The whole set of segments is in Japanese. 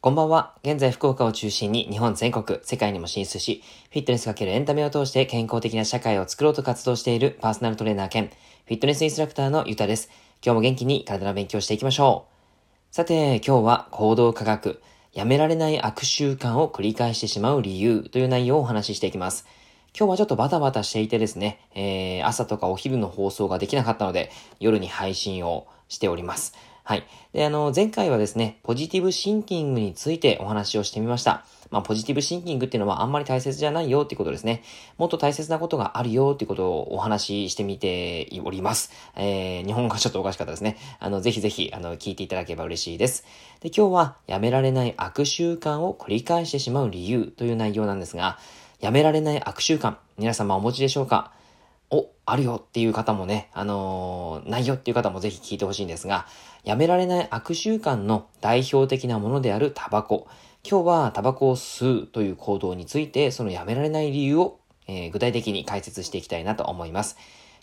こんばんは。現在福岡を中心に日本全国、世界にも進出し、フィットネスかけるエンタメを通して健康的な社会を作ろうと活動しているパーソナルトレーナー兼、フィットネスインストラクターのゆたです。今日も元気に体の勉強していきましょう。さて、今日は行動科学、やめられない悪習慣を繰り返してしまう理由という内容をお話ししていきます。今日はちょっとバタバタしていてですね、えー、朝とかお昼の放送ができなかったので、夜に配信をしております。はい。で、あの、前回はですね、ポジティブシンキングについてお話をしてみました。まあ、ポジティブシンキングっていうのはあんまり大切じゃないよっていうことですね。もっと大切なことがあるよっていうことをお話ししてみております。えー、日本語がちょっとおかしかったですね。あの、ぜひぜひ、あの、聞いていただければ嬉しいです。で、今日は、やめられない悪習慣を繰り返してしまう理由という内容なんですが、やめられない悪習慣、皆様お持ちでしょうか？お、あるよっていう方もね、あのー、ないよっていう方もぜひ聞いてほしいんですが、やめられない悪習慣の代表的なものであるタバコ。今日はタバコを吸うという行動について、そのやめられない理由を、えー、具体的に解説していきたいなと思います。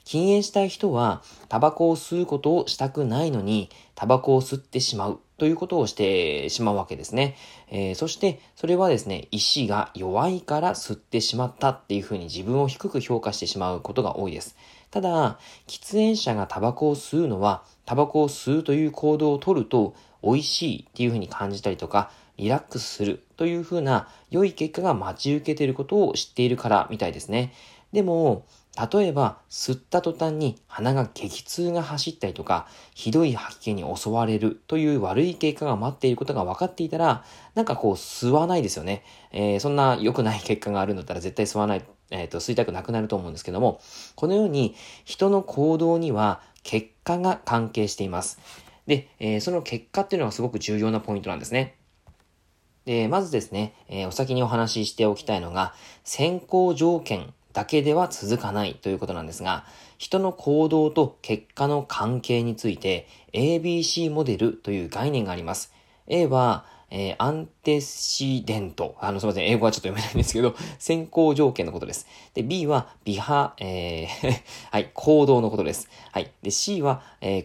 禁煙したい人は、タバコを吸うことをしたくないのに、タバコを吸ってしまうということをしてしまうわけですね。えー、そして、それはですね、意志が弱いから吸ってしまったっていうふうに自分を低く評価してしまうことが多いです。ただ、喫煙者がタバコを吸うのは、タバコを吸うという行動をとると、美味しいっていうふうに感じたりとか、リラックスするというふうな良い結果が待ち受けていることを知っているからみたいですね。でも、例えば、吸った途端に鼻が激痛が走ったりとか、ひどい吐き気に襲われるという悪い結果が待っていることが分かっていたら、なんかこう吸わないですよね。えー、そんな良くない結果があるんだったら絶対吸わない、えっ、ー、と、吸いたくなくなると思うんですけども、このように人の行動には結果が関係しています。で、えー、その結果っていうのがすごく重要なポイントなんですね。で、まずですね、えー、お先にお話ししておきたいのが、先行条件だけでは続かないということなんですが、人の行動と結果の関係について ABC モデルという概念があります。A は、えー、アンテシデント。あの、すみません。英語はちょっと読めないんですけど、先行条件のことです。で、B は、ビハ、えー はい、行動のことです。はい。で、C は、えー、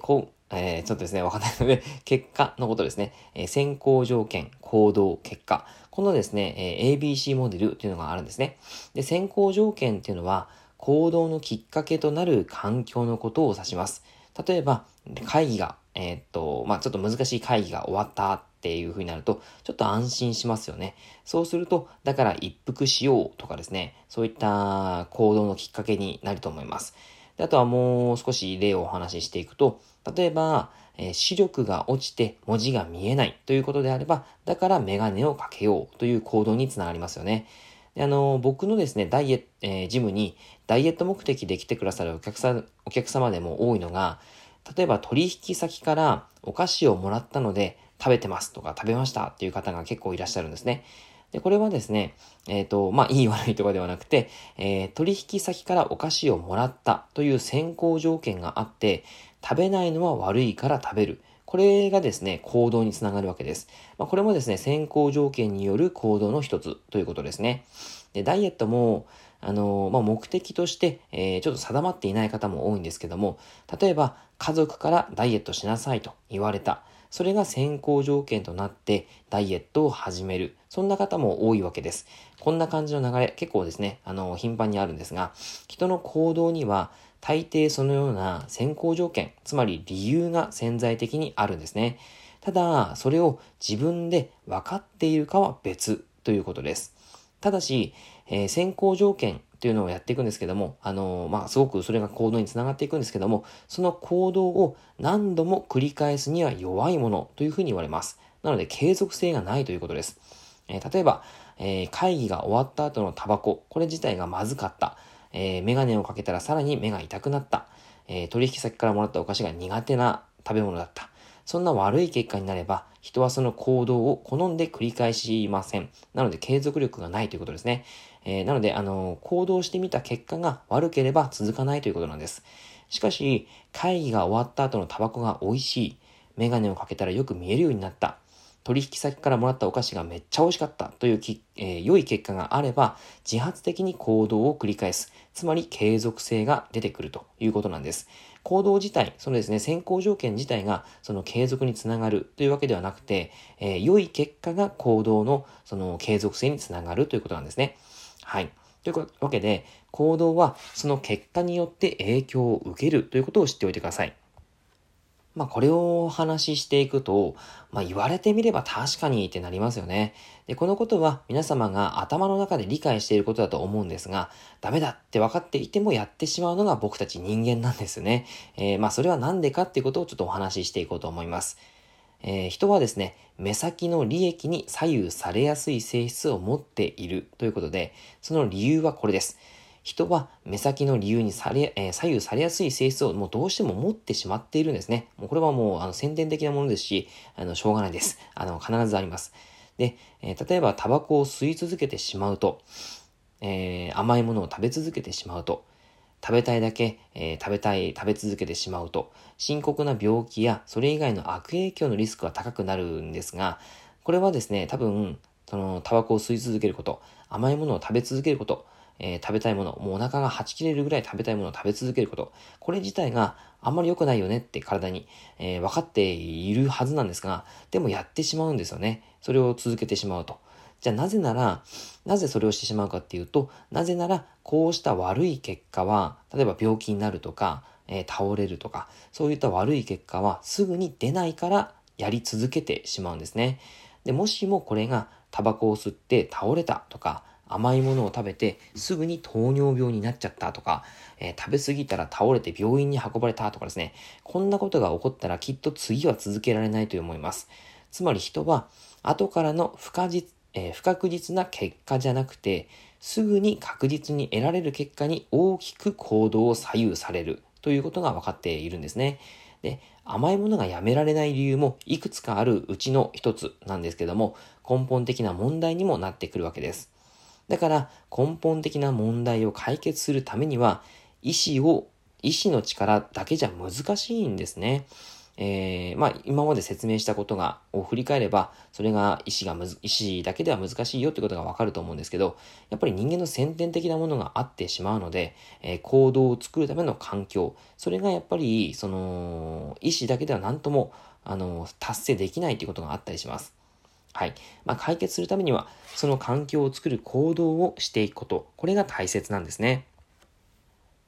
えー、ちょっとですね、わかんないので、結果のことですね。えー、先行条件、行動、結果。このですね、えー、ABC モデルというのがあるんですね。で、先行条件っていうのは、行動のきっかけとなる環境のことを指します。例えば、会議が、えー、っと、まあ、ちょっと難しい会議が終わったっていう風になると、ちょっと安心しますよね。そうすると、だから一服しようとかですね、そういった行動のきっかけになると思います。であとはもう少し例をお話ししていくと、例えば、えー、視力が落ちて文字が見えないということであれば、だからメガネをかけようという行動につながりますよね。であの、僕のですね、ダイエット、えー、ジムにダイエット目的で来てくださるお客さ、お客様でも多いのが、例えば取引先からお菓子をもらったので食べてますとか食べましたっていう方が結構いらっしゃるんですね。で、これはですね、えっ、ー、と、まあ、いい 悪いとかではなくて、えー、取引先からお菓子をもらったという先行条件があって、食べないのは悪いから食べる。これがですね、行動につながるわけです。まあ、これもですね、先行条件による行動の一つということですね。で、ダイエットも、あの、まあ、目的として、えー、ちょっと定まっていない方も多いんですけども、例えば、家族からダイエットしなさいと言われた。それが先行条件となってダイエットを始める。そんな方も多いわけです。こんな感じの流れ、結構ですね、あの、頻繁にあるんですが、人の行動には大抵そのような先行条件、つまり理由が潜在的にあるんですね。ただ、それを自分で分かっているかは別ということです。ただし、えー、先行条件っていうのをやっていくんですけども、あの、まあ、すごくそれが行動につながっていくんですけども、その行動を何度も繰り返すには弱いものというふうに言われます。なので、継続性がないということです。えー、例えば、えー、会議が終わった後のタバコ、これ自体がまずかった。えー、メガネをかけたらさらに目が痛くなった。えー、取引先からもらったお菓子が苦手な食べ物だった。そんな悪い結果になれば、人はその行動を好んで繰り返しません。なので継続力がないということですね。えー、なので、あの、行動してみた結果が悪ければ続かないということなんです。しかし、会議が終わった後のタバコが美味しい。メガネをかけたらよく見えるようになった。取引先からもらったお菓子がめっちゃ美味しかったというき、えー、良い結果があれば、自発的に行動を繰り返す。つまり継続性が出てくるということなんです。行動自体、そのですね、先行条件自体がその継続につながるというわけではなくて、えー、良い結果が行動のその継続性につながるということなんですね。はい。というわけで、行動はその結果によって影響を受けるということを知っておいてください。まあこれをお話ししていくと、まあ言われてみれば確かにってなりますよね。で、このことは皆様が頭の中で理解していることだと思うんですが、ダメだって分かっていてもやってしまうのが僕たち人間なんですね。えー、まあそれはなんでかっていうことをちょっとお話ししていこうと思います。えー、人はですね、目先の利益に左右されやすい性質を持っているということで、その理由はこれです。人は目先の理由にされ、えー、左右されやすい性質をもうどうしても持ってしまっているんですね。もうこれはもうあの宣伝的なものですし、あの、しょうがないです。あの、必ずあります。で、えー、例えばタバコを吸い続けてしまうと、えー、甘いものを食べ続けてしまうと、食べたいだけ、えー、食べたい、食べ続けてしまうと、深刻な病気やそれ以外の悪影響のリスクは高くなるんですが、これはですね、多分、その、タバコを吸い続けること、甘いものを食べ続けること、えー、食べたいもの、もうお腹がはち切れるぐらい食べたいものを食べ続けること、これ自体があんまり良くないよねって体に、えー、分かっているはずなんですが、でもやってしまうんですよね。それを続けてしまうと。じゃあなぜなら、なぜそれをしてしまうかっていうと、なぜならこうした悪い結果は、例えば病気になるとか、えー、倒れるとか、そういった悪い結果はすぐに出ないからやり続けてしまうんですね。で、もしもこれがタバコを吸って倒れたとか、甘いものを食べてすぐに糖尿病になっちゃったとか、えー、食べ過ぎたら倒れて病院に運ばれたとかですね、こんなことが起こったらきっと次は続けられないと思います。つまり人は後からの不可実、えー、不確実な結果じゃなくて、すぐに確実に得られる結果に大きく行動を左右されるということが分かっているんですね。で、甘いものがやめられない理由もいくつかあるうちの一つなんですけども、根本的な問題にもなってくるわけです。だから根本的な問題を解決するためには、意志を、意志の力だけじゃ難しいんですね。えー、まあ、今まで説明したことが、を振り返れば、それが意志がむず、意志だけでは難しいよってことがわかると思うんですけど、やっぱり人間の先天的なものがあってしまうので、えー、行動を作るための環境、それがやっぱり、その、意志だけでは何とも、あの、達成できないということがあったりします。はい。まあ、解決するためには、その環境を作る行動をしていくこと、これが大切なんですね。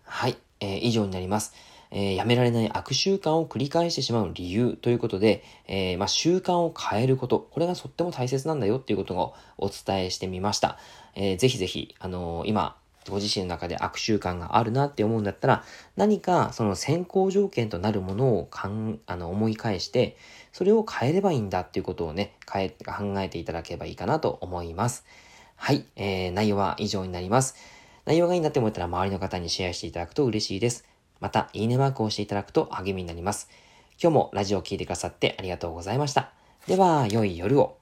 はい。えー、以上になります。えー、やめられない悪習慣を繰り返してしまう理由ということで、えー、まあ、習慣を変えること、これがとっても大切なんだよっていうことをお伝えしてみました。えー、ぜひぜひ、あの今、ご自身の中で悪習慣があるなって思うんだったら、何かその先行条件となるものをかんあの思い返して、それを変えればいいんだっていうことをね、変え、考えていただければいいかなと思います。はい、えー、内容は以上になります。内容がいいなって思ったら周りの方にシェアしていただくと嬉しいです。また、いいねマークを押していただくと励みになります。今日もラジオを聴いてくださってありがとうございました。では、良い夜を。